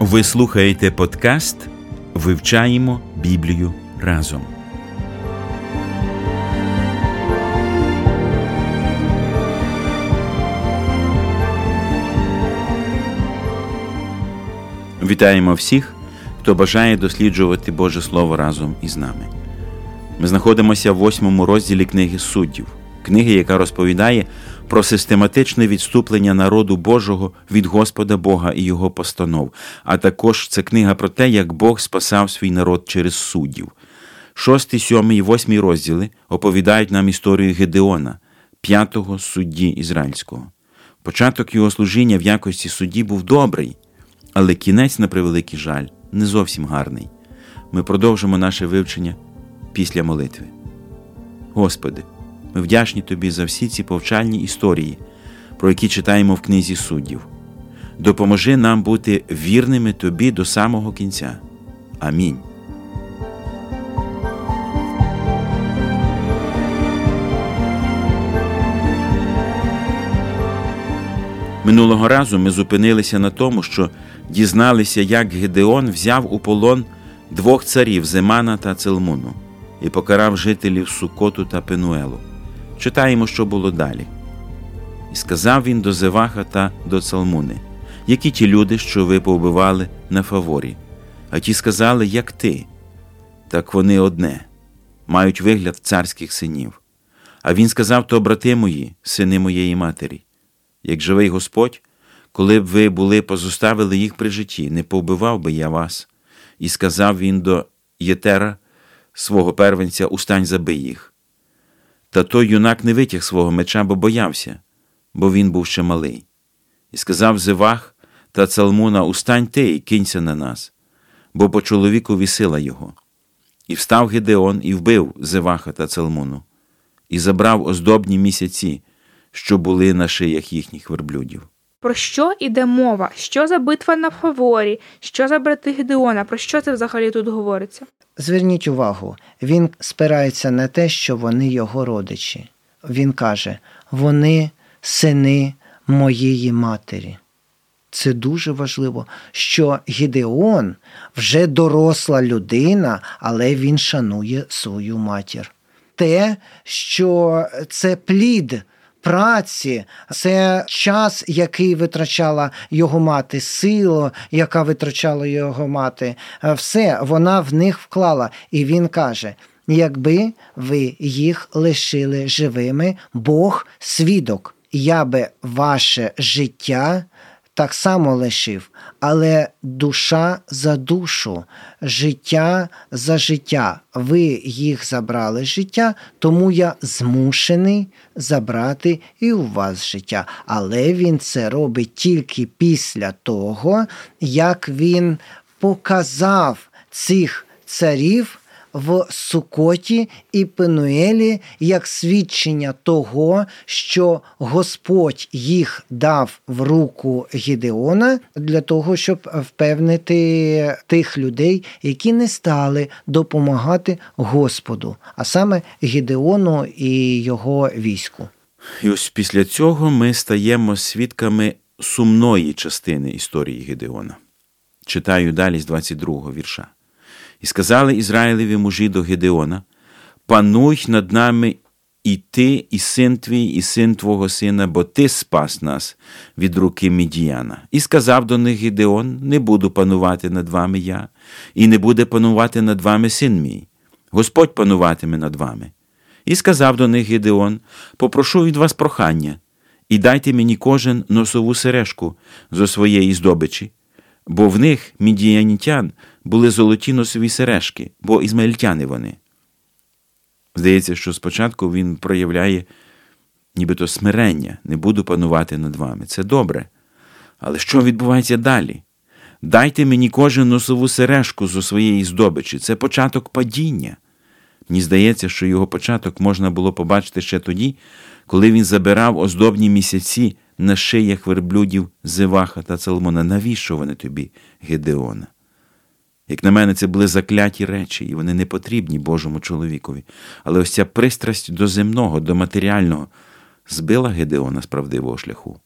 Ви слухаєте подкаст Вивчаємо Біблію разом. Вітаємо всіх, хто бажає досліджувати Боже Слово разом із нами. Ми знаходимося в восьмому розділі книги суддів, книги, яка розповідає про систематичне відступлення народу Божого від Господа Бога і Його постанов, а також це книга про те, як Бог спасав свій народ через суддів. Шостий, сьомий і восьмий розділи оповідають нам історію Гедеона, п'ятого судді ізраїльського. Початок його служіння в якості судді був добрий, але кінець, на превеликий жаль, не зовсім гарний. Ми продовжимо наше вивчення після молитви. Господи. Ми вдячні Тобі за всі ці повчальні історії, про які читаємо в книзі суддів. Допоможи нам бути вірними Тобі до самого кінця. Амінь. Минулого разу ми зупинилися на тому, що дізналися, як Гедеон взяв у полон двох царів Земана та Целмуну і покарав жителів Сукоту та Пенуелу. Читаємо, що було далі. І сказав він до Зеваха та до Салмуни, які ті люди, що ви повбивали на фаворі, а ті сказали, як ти. Так вони одне, мають вигляд царських синів. А він сказав то, брати мої, сини моєї матері, як живий Господь, коли б ви були позоставили їх при житті, не повбивав би я вас. І сказав він до Єтера, свого первенця, устань забий їх. Та той юнак не витяг свого меча, бо боявся, бо він був ще малий. І сказав Зевах та Цалмуна Устань ти і кинься на нас, бо по чоловіку сила його. І встав Гедеон і вбив Зеваха та Цалмуну, і забрав оздобні місяці, що були на шиях їхніх верблюдів. Про що іде мова? Що за битва на фаворі? Що за брати Гедеона? Про що це взагалі тут говориться? Зверніть увагу, він спирається на те, що вони його родичі. Він каже: вони сини моєї матері. Це дуже важливо, що Гідеон вже доросла людина, але він шанує свою матір. Те, що це плід праці, це час, який витрачала його мати, силу, яка витрачала його мати, все вона в них вклала. І він каже: якби ви їх лишили живими, Бог свідок, я би ваше життя так само лишив, але душа за душу, життя за життя. Ви їх забрали життя, тому я змушений забрати і у вас життя. Але він це робить тільки після того, як він показав цих царів в Сукоті і Пенуелі як свідчення того, що Господь їх дав в руку Гідеона для того, щоб впевнити тих людей, які не стали допомагати Господу, а саме Гідеону і його війську. І ось після цього ми стаємо свідками сумної частини історії Гідеона. Читаю далі з 22 вірша. І сказали Ізраїлеві мужі до Гедеона: Пануй над нами і ти, і син твій, і син твого сина, бо ти спас нас від руки Мідіяна. І сказав до них Гедеон: Не буду панувати над вами я, і не буде панувати над вами син мій. Господь пануватиме над вами. І сказав до них Гедеон: Попрошу від вас прохання, і дайте мені кожен носову сережку зо своєї здобичі, бо в них мідіянітян були золоті носові сережки, бо ізмаїльтяни вони. Здається, що спочатку він проявляє нібито смирення, не буду панувати над вами. Це добре. Але що відбувається далі? Дайте мені кожен носову сережку зо своєї здобичі. Це початок падіння. Мені здається, що його початок можна було побачити ще тоді, коли він забирав оздобні місяці на шиях верблюдів Зеваха та Цалмона. Навіщо вони тобі, Гедеона? Як на мене, це були закляті речі, і вони не потрібні Божому чоловікові. Але ось ця пристрасть до земного, до матеріального збила Гедеона з правдивого шляху.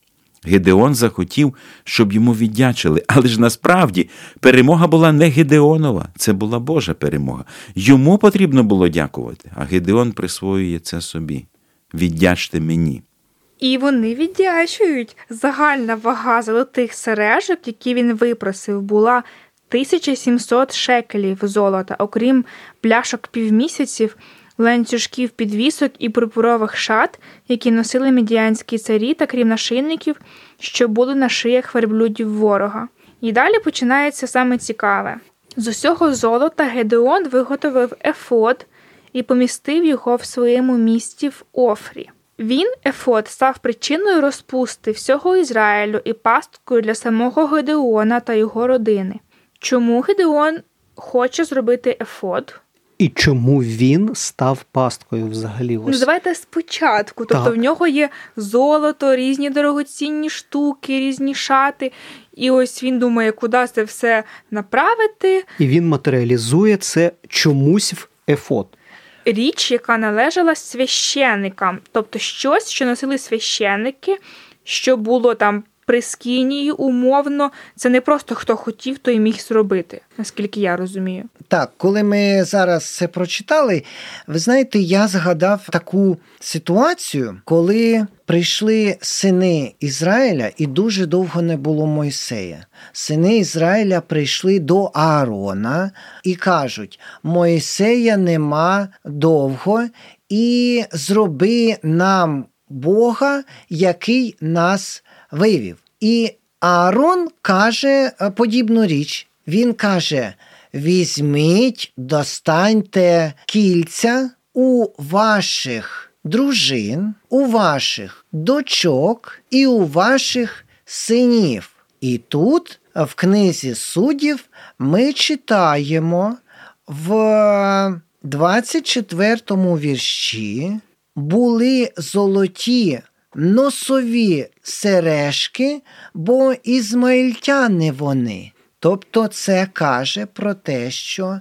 Гедеон захотів, щоб йому віддячили, але ж насправді перемога була не Гедеонова, це була Божа перемога. Йому потрібно було дякувати, а Гедеон присвоює це собі. Віддячте мені. І вони віддячують. Загальна вага золотих сережок, які він випросив, була 1700 шекелів золота, окрім пляшок півмісяців, ланцюжків підвісок і пурпурових шат, які носили медіанські царі та крім нашийників, що були на шиях верблюдів ворога. І далі починається саме цікаве. З усього золота Гедеон виготовив ефод і помістив його в своєму місті в Офрі. Він, Ефод, став причиною розпусти всього Ізраїлю і пасткою для самого Гедеона та його родини. Чому Гедеон хоче зробити Ефод? І чому він став пасткою взагалі? Ну, давайте спочатку. Тобто Так. в нього є золото, різні дорогоцінні штуки, різні шати. І ось він думає, куди це все направити. і він матеріалізує це чомусь в ефот. Річ, яка належала священникам, тобто щось, що носили священники, що було там при скинії умовно. Це не просто хто хотів, той міг зробити, наскільки я розумію. Так, коли ми зараз це прочитали, ви знаєте, я згадав таку ситуацію, коли прийшли сини Ізраїля, і дуже довго не було Мойсея. Сини Ізраїля прийшли до Аарона і кажуть: Мойсея нема довго, і зроби нам Бога, який нас вивів. І Аарон каже е, подібну річ. Він каже: візьміть, достаньте кільця у ваших дружин, у ваших дочок і у ваших синів. І тут, в книзі суддів, ми читаємо в 24 вірші були золоті носові сережки, бо ізмаїльтяни вони. Тобто це каже про те, що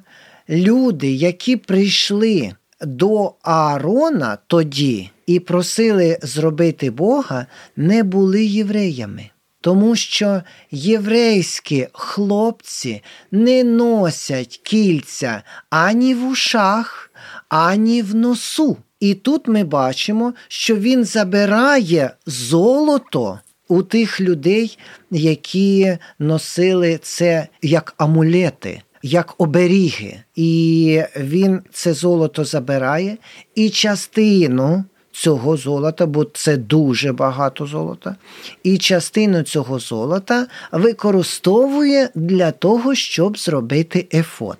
люди, які прийшли до Аарона тоді і просили зробити Бога, не були євреями. Тому що єврейські хлопці не носять кільця ані в ушах, ані в носу. І тут ми бачимо, що він забирає золото у тих людей, які носили це як амулети, як оберіги. І він це золото забирає, і частину цього золота, бо це дуже багато золота, і частину цього золота використовує для того, щоб зробити ефот.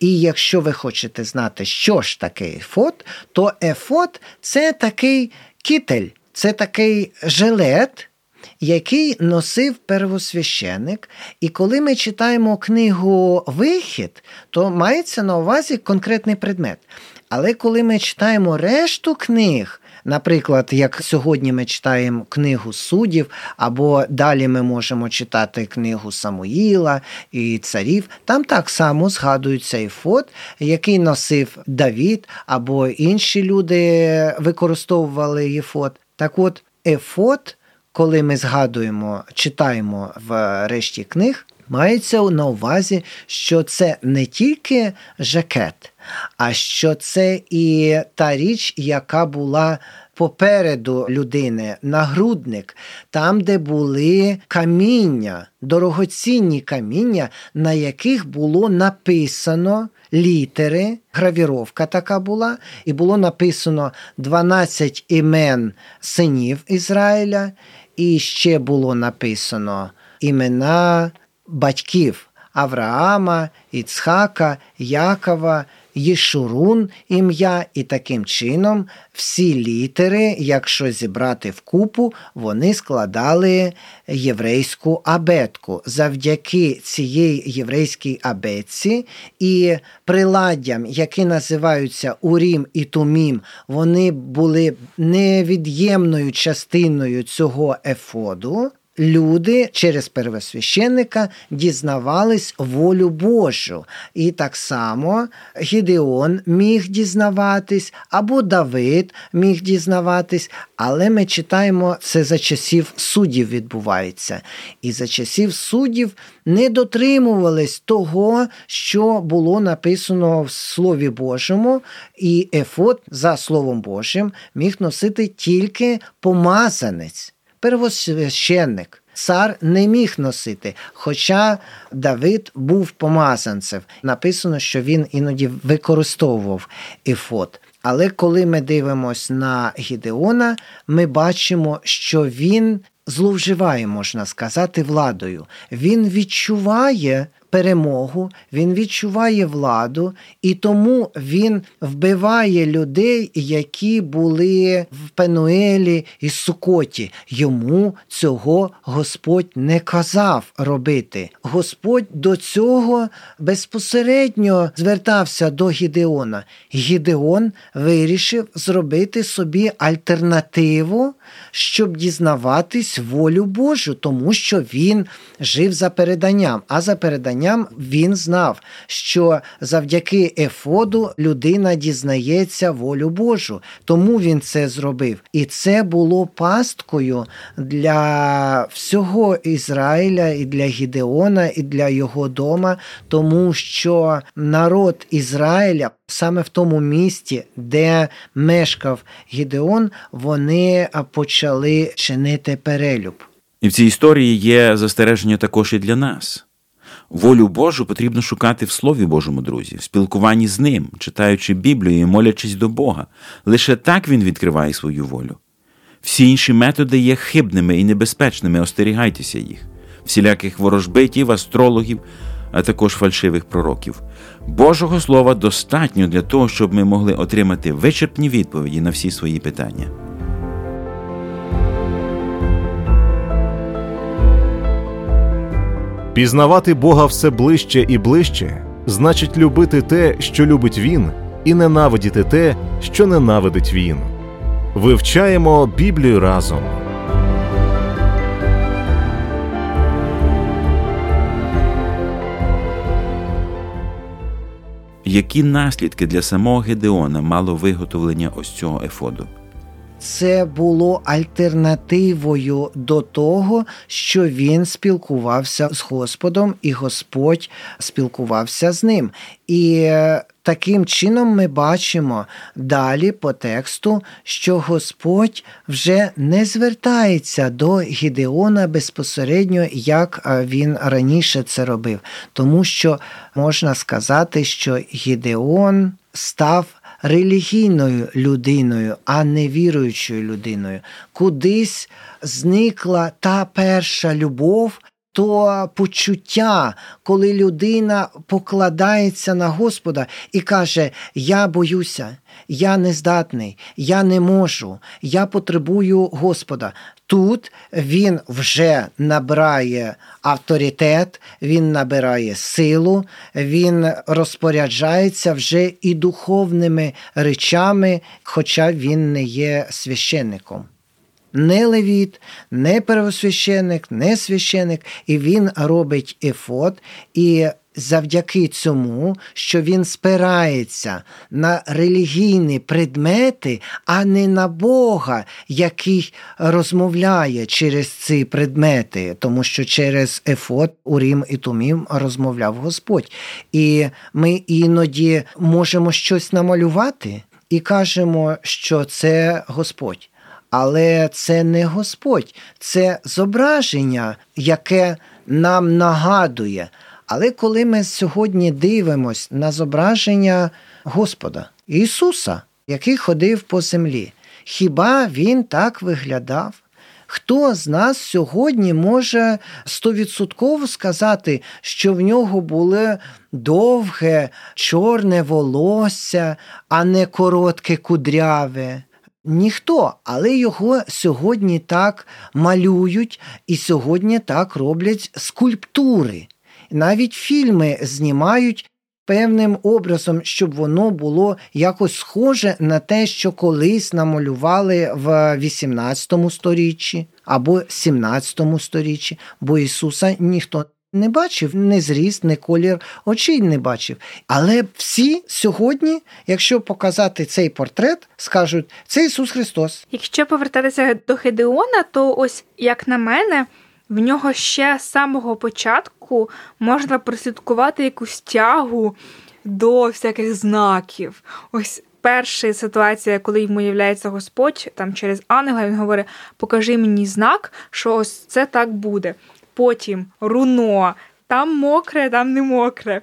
І якщо ви хочете знати, що ж таке ефот, то ефот це такий кітель, це такий жилет, який носив первосвященик. І коли ми читаємо книгу Вихід, то мається на увазі конкретний предмет. Але коли ми читаємо решту книг, наприклад, як сьогодні ми читаємо книгу суддів, або далі ми можемо читати книгу Самуїла і царів, там так само згадується ефот, який носив Давід, або інші люди використовували ефот. Так от, ефот, коли ми згадуємо, читаємо в решті книг, мається на увазі, що це не тільки жакет, а що це і та річ, яка була попереду людини, нагрудник, там, де були каміння, дорогоцінні каміння, на яких було написано літери, гравіровка така була, і було написано 12 імен синів Ізраїля, і ще було написано імена батьків Авраама, Іцхака, Якова, Єшурун ім'я, і таким чином всі літери, якщо зібрати вкупу, вони складали єврейську абетку. Завдяки цієї єврейській абетці і приладдям, які називаються Урім і Тумім, вони були невід'ємною частиною цього ефоду люди через первосвященника дізнавались волю Божу. І так само Гідеон міг дізнаватись, або Давид міг дізнаватись, але ми читаємо, це за часів суддів відбувається. І за часів суддів не дотримувались того, що було написано в Слові Божому, і Ефот за Словом Божим міг носити тільки помазанець первосвященник. Цар не міг носити, хоча Давид був помазанцем. Написано, що він іноді використовував ефот. Але коли ми дивимося на Гідеона, ми бачимо, що він зловживає, можна сказати, владою. Він відчуває перемогу, він відчуває владу, і тому він вбиває людей, які були в Пенуелі і Сукоті. Йому цього Господь не казав робити. Господь до цього безпосередньо звертався до Гідеона. Гідеон вирішив зробити собі альтернативу, щоб дізнаватись волю Божу, тому що він жив за переданням, а за переданням знанням він знав, що завдяки Ефоду людина дізнається волю Божу. Тому він це зробив. І це було пасткою для всього Ізраїля, і для Гідеона, і для його дома, тому що народ Ізраїля. Саме в тому місті, де мешкав Гідеон, вони почали чинити перелюб. І в цій історії є застереження також і для нас. Волю Божу потрібно шукати в Слові Божому, друзі, в спілкуванні з ним, читаючи Біблію і молячись до Бога. Лише так він відкриває свою волю. Всі інші методи є хибними і небезпечними, остерігайтеся їх, всіляких ворожбитів, астрологів, а також фальшивих пророків. Божого Слова достатньо для того, щоб ми могли отримати вичерпні відповіді на всі свої питання. Пізнавати Бога все ближче і ближче значить любити те, що любить Він, і ненавидіти те, що ненавидить Він. Вивчаємо Біблію разом. Які наслідки для самого Гедеона мало виготовлення ось цього ефоду? Це було альтернативою до того, що він спілкувався з Господом, і Господь спілкувався з ним. І е, таким чином ми бачимо далі по тексту, що Господь вже не звертається до Гідеона безпосередньо, як е, він раніше це робив, тому що можна сказати, що Гідеон став релігійною людиною, а не віруючою людиною. Кудись зникла та перша любов. То почуття, коли людина покладається на Господа і каже: Я боюся, я нездатний, я не можу, я потребую Господа. Тут він вже набирає авторитет, він набирає силу, він розпоряджається вже і духовними речами, хоча він не є священником. Не левіт, не первосвященник, не священник, і він робить ефот, і завдяки цьому, що він спирається на релігійні предмети, а не на Бога, який розмовляє через ці предмети, тому що через Ефот, Урім і Тумім розмовляв Господь. І ми іноді можемо щось намалювати і кажемо, що це Господь. Але це не Господь, це зображення, яке нам нагадує. Але коли ми сьогодні дивимось на зображення Господа Ісуса, який ходив по землі, хіба Він так виглядав? Хто з нас сьогодні може стовідсотково сказати, що в нього було довге чорне волосся, а не коротке кудряве? Ніхто, але його сьогодні так малюють і сьогодні так роблять скульптури. Навіть фільми знімають певним образом, щоб воно було якось схоже на те, що колись намалювали в 18 сторіччі або 17 сторіччі, бо Ісуса ніхто не бачив, не зріст, не колір очей не бачив. Але всі сьогодні, якщо показати цей портрет, скажуть це Ісус Христос. Якщо повертатися до Гедеона, то ось як на мене. В нього ще з самого початку можна прослідкувати якусь тягу до всяких знаків. Ось перша ситуація, коли йому являється Господь, там через ангела, він говорить: Покажи мені знак, що ось це так буде. Потім руно, там мокре, там не мокре.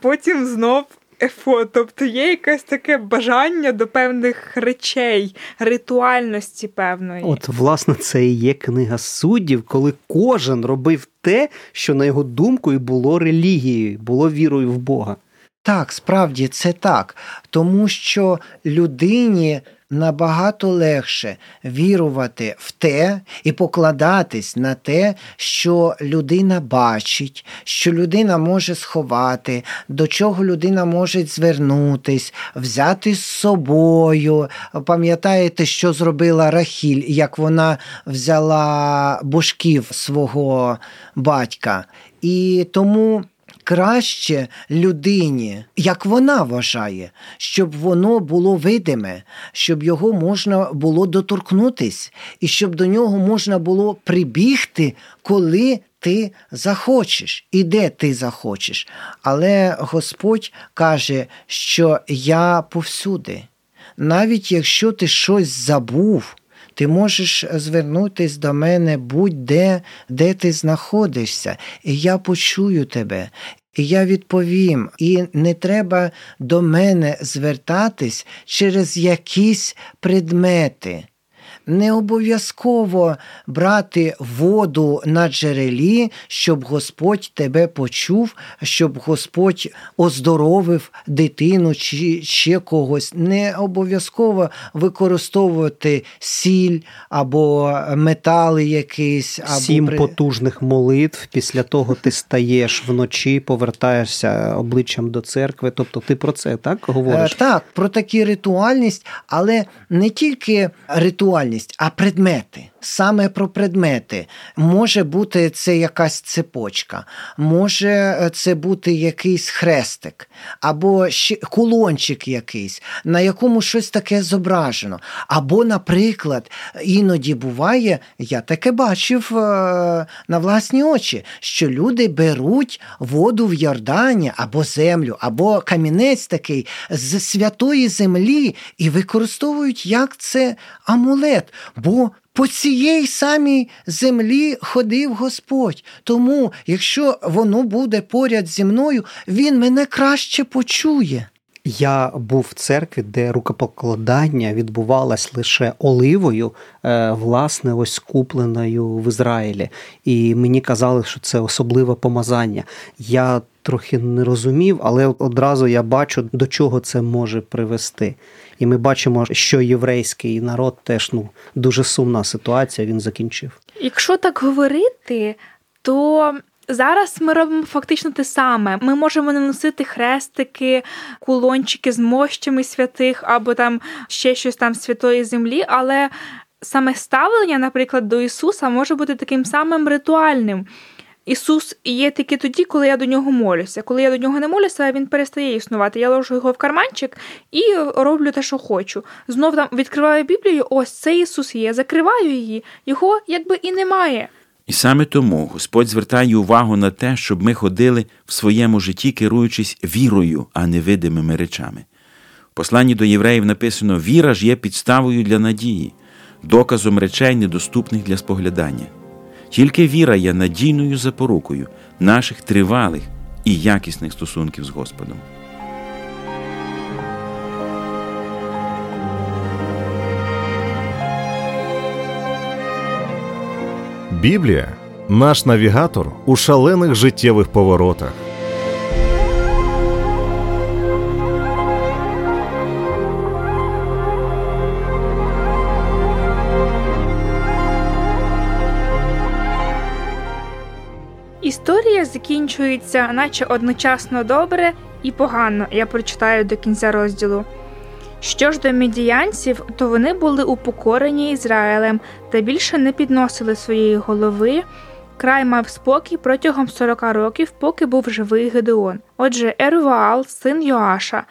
Потім знов ефо. Тобто є якесь таке бажання до певних речей, ритуальності певної. От, власне, це і є книга суддів, коли кожен робив те, що на його думку і було релігією, було вірою в Бога. Так, справді це так, тому що людині набагато легше вірувати в те і покладатись на те, що людина бачить, що людина може сховати, до чого людина може звернутись, взяти з собою. Пам'ятаєте, що зробила Рахіль, як вона взяла божків свого батька. І тому краще людині, як вона вважає, щоб воно було видиме, щоб його можна було доторкнутись, і щоб до нього можна було прибігти, коли ти захочеш і де ти захочеш. Але Господь каже, що я повсюди. Навіть якщо ти щось забув, ти можеш звернутися до мене будь-де, де ти знаходишся, і я почую тебе. І я відповім, і не треба до мене звертатись через якісь предмети. Не обов'язково брати воду на джерелі, щоб Господь тебе почув, щоб Господь оздоровив дитину чи ще когось. Не обов'язково використовувати сіль або метали якісь. Або Сім потужних молитв. Після того ти стаєш вночі, повертаєшся обличчям до церкви. Тобто ти про це так говориш? Е, так, про такі ритуальність, але не тільки ритуальність діяльність, а предмети. Саме про предмети. Може бути це якась цепочка, може е, це бути якийсь хрестик, або кулончик якийсь, на якому щось таке зображено. Або, наприклад, іноді буває, я таке бачив е, на власні очі, що люди беруть воду в Йордані або землю, або камінець такий з святої землі і використовують як це амулет бо по цієї самій землі ходив Господь. Тому, якщо воно буде поряд зі мною, він мене краще почує. Я був в церкві, де рукопокладання відбувалось лише оливою, е, власне, ось купленою в Ізраїлі. І мені казали, що це особливе помазання. Я трохи не розумів, але одразу я бачу, до чого це може привести. І ми бачимо, що єврейський народ теж ну дуже сумна ситуація. Він закінчив. Якщо так говорити, то Зараз ми робимо фактично те саме. Ми можемо наносити хрестики, кулончики з мощами святих або там ще щось там святої землі, але саме ставлення, наприклад, до Ісуса може бути таким самим ритуальним. Ісус є тільки тоді, коли я до нього молюся. Коли я до нього не молюся, він перестає існувати. Я ложу його в карманчик і роблю те, що хочу. Знов там відкриваю Біблію, ось це Ісус є, закриваю її, його якби і немає. І саме тому Господь звертає увагу на те, щоб ми ходили в своєму житті, керуючись вірою, а не видимими речами. В посланні до євреїв написано: віра ж є підставою для надії, доказом речей, недоступних для споглядання. Тільки віра є надійною запорукою наших тривалих і якісних стосунків з Господом. Біблія наш навігатор у шалених життєвих поворотах. Закінчується, наче одночасно добре і погано. Я прочитаю до кінця розділу. Що ж до медіянців, то вони були упокорені Ізраїлем та більше не підносили своєї голови. Край мав спокій протягом 40 років, поки був живий Гедеон. Отже, Ерваал, син Йоаша,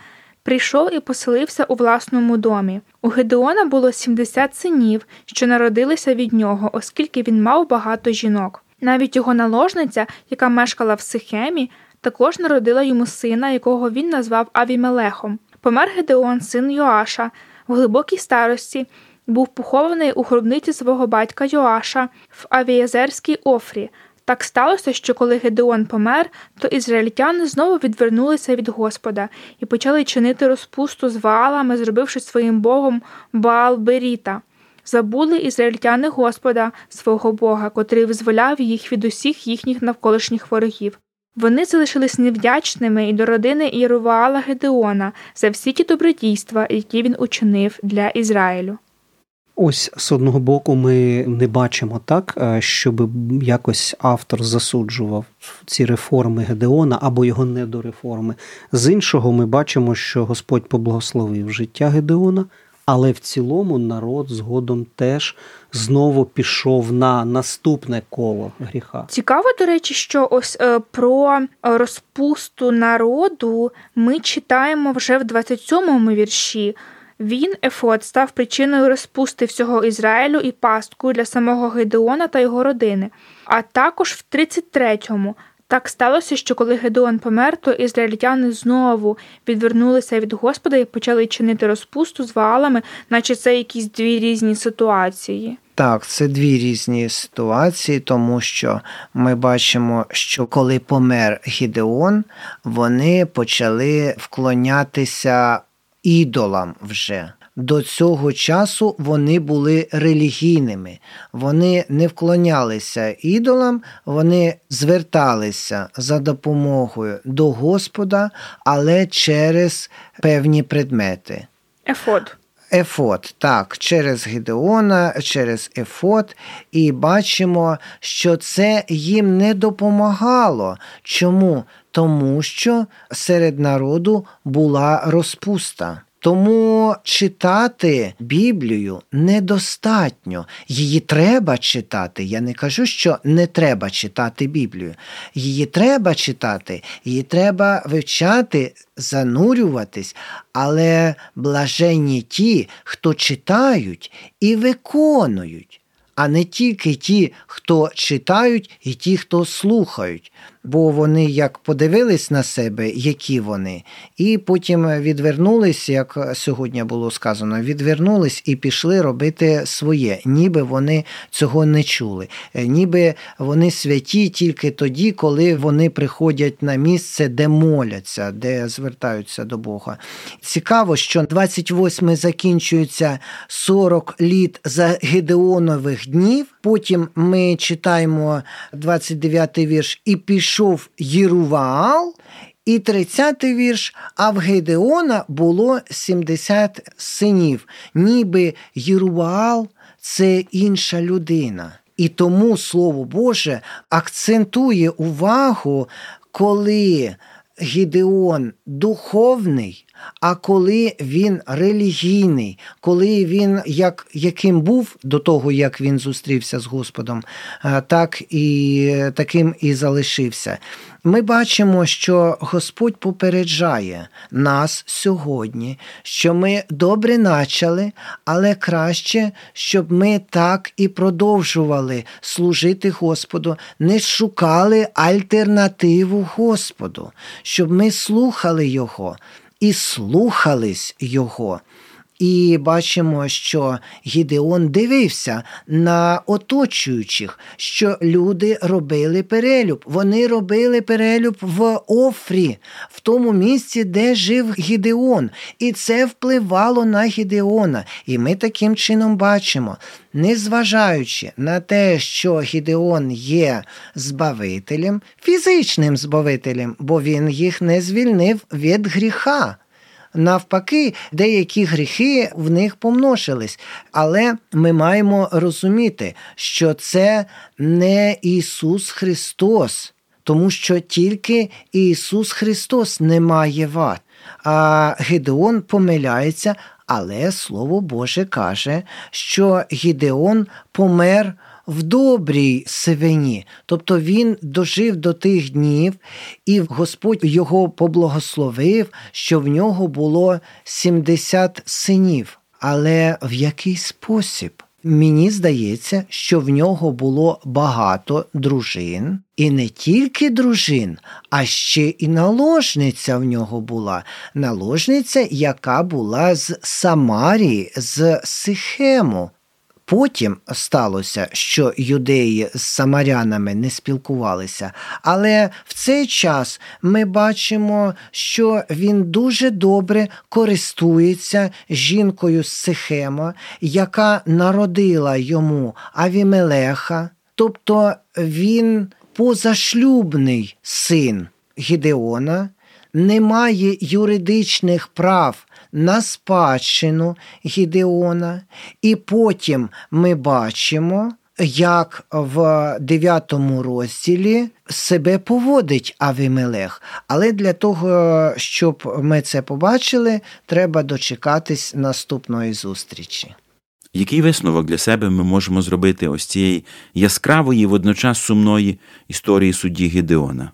прийшов і поселився у власному домі. У Гедеона було 70 синів, що народилися від нього, оскільки він мав багато жінок. Навіть його наложниця, яка мешкала в Сихемі, також народила йому сина, якого він назвав Авімелехом. Помер Гедеон, син Йоаша, в глибокій старості, був похований у гробниці свого батька Йоаша в Авієзерській Офрі. Так сталося, що коли Гедеон помер, то ізраїльтяни знову відвернулися від Господа і почали чинити розпусту з ваалами, зробивши своїм богом Баал Беріта. Забули ізраїльтяни Господа, свого Бога, котрий визволяв їх від усіх їхніх навколишніх ворогів. Вони залишились невдячними і до родини Єруваала Гедеона за всі ті добродійства, які він учинив для Ізраїлю. Ось з одного боку, ми не бачимо так, е, щоб якось автор засуджував ці реформи Гедеона або його недореформи. З іншого, ми бачимо, що Господь поблагословив життя Гедеона, але в цілому народ згодом теж знову пішов на наступне коло гріха. Цікаво, до речі, що ось е, про розпусту народу ми читаємо вже в 27-му вірші. Він, Ефот, став причиною розпусти всього Ізраїлю і пастку для самого Гедеона та його родини. А також в 33-му так сталося, що коли Гедеон помер, то ізраїльтяни знову відвернулися від Господа і почали чинити розпусту з валами, наче це якісь дві різні ситуації. Так, це дві різні ситуації, тому що ми бачимо, що коли помер Гідеон, вони почали вклонятися ідолам вже. До цього часу вони були релігійними, вони не вклонялися ідолам, вони зверталися за допомогою до Господа, але через певні предмети. Ефод. Ефот, так, через Гідеона, через Ефот, і бачимо, що це їм не допомагало. Чому? Тому що серед народу була розпуста. Тому читати Біблію недостатньо. Її треба читати. Я не кажу, що не треба читати Біблію. Її треба читати, її треба вивчати, занурюватись, але блаженні ті, хто читають і виконують. А не тільки ті, хто читають, і ті, хто слухають бо вони як подивились на себе, які вони, і потім відвернулись, як сьогодні було сказано, відвернулись і пішли робити своє, ніби вони цього не чули, ніби вони святі тільки тоді, коли вони приходять на місце, де моляться, де звертаються до Бога. Цікаво, що 28 закінчується 40 літ за Гедеонових днів. Потім ми читаємо 29 вірш і пішов Єруваал, і 30-й вірш, а в Гедеона було 70 синів, ніби Єруваал це інша людина. І тому Слово Боже акцентує увагу, коли Гідеон духовний, а коли він релігійний, коли він як, яким був до того, як він зустрівся з Господом, так і таким і залишився. Ми бачимо, що Господь попереджає нас сьогодні, що ми добре начали, але краще, щоб ми так і продовжували служити Господу, не шукали альтернативу Господу, щоб ми слухали Його і слухались Його. І бачимо, що Гідеон дивився на оточуючих, що люди робили перелюб. Вони робили перелюб в Офрі, в тому місці, де жив Гідеон. І це впливало на Гідеона. І ми таким чином бачимо, незважаючи на те, що Гідеон є збавителем, фізичним збавителем, бо він їх не звільнив від гріха. Навпаки, деякі гріхи в них помножились. Але ми маємо розуміти, що це не Ісус Христос, тому що тільки Ісус Христос не має вад. А Гедеон помиляється, але Слово Боже каже, що Гідеон помер в добрій сивині, тобто він дожив до тих днів, і Господь його поблагословив, що в нього було 70 синів. Але в який спосіб? Мені здається, що в нього було багато дружин, і не тільки дружин, а ще і наложниця в нього була. Наложниця, яка була з Самарії, з Сихему. Потім сталося, що юдеї з самарянами не спілкувалися, але в цей час ми бачимо, що він дуже добре користується жінкою з Сихема, яка народила йому Авімелеха, тобто він позашлюбний син Гідеона, не має юридичних прав на спадщину Гідеона, і потім ми бачимо, як в 9 розділі себе поводить Авімелех. Але для того, щоб ми це побачили, треба дочекатись наступної зустрічі. Який висновок для себе ми можемо зробити ось цієї яскравої, водночас сумної історії судді Гідеона?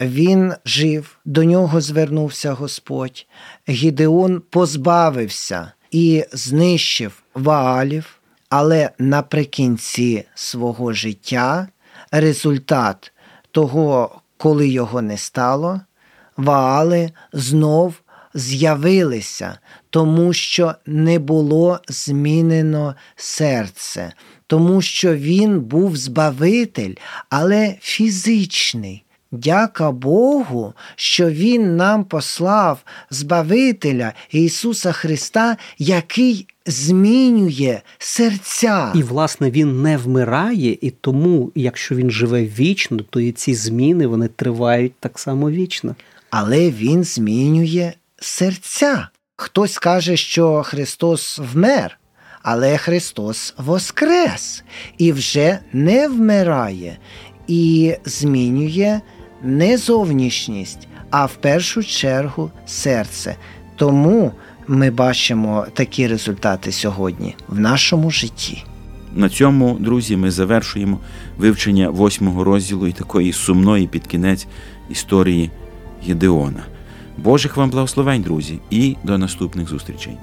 Він жив, до нього звернувся Господь. Гідеон позбавився і знищив Ваалів, але наприкінці свого життя результат того, коли його не стало, Ваали знов з'явилися, тому що не було змінено серце, тому що він був збавитель, але фізичний. Дяка Богу, що Він нам послав Збавителя Ісуса Христа, який змінює серця. І, власне, він не вмирає, і тому, якщо він живе вічно, то і ці зміни вони тривають так само вічно. Але Він змінює серця. Хтось каже, що Христос вмер, але Христос воскрес і вже не вмирає і змінює не зовнішність, а в першу чергу серце. Тому ми бачимо такі результати сьогодні в нашому житті. На цьому, друзі, ми завершуємо вивчення восьмого розділу і такої сумної під кінець історії Гідеона. Божих вам благословень, друзі, і до наступних зустрічей.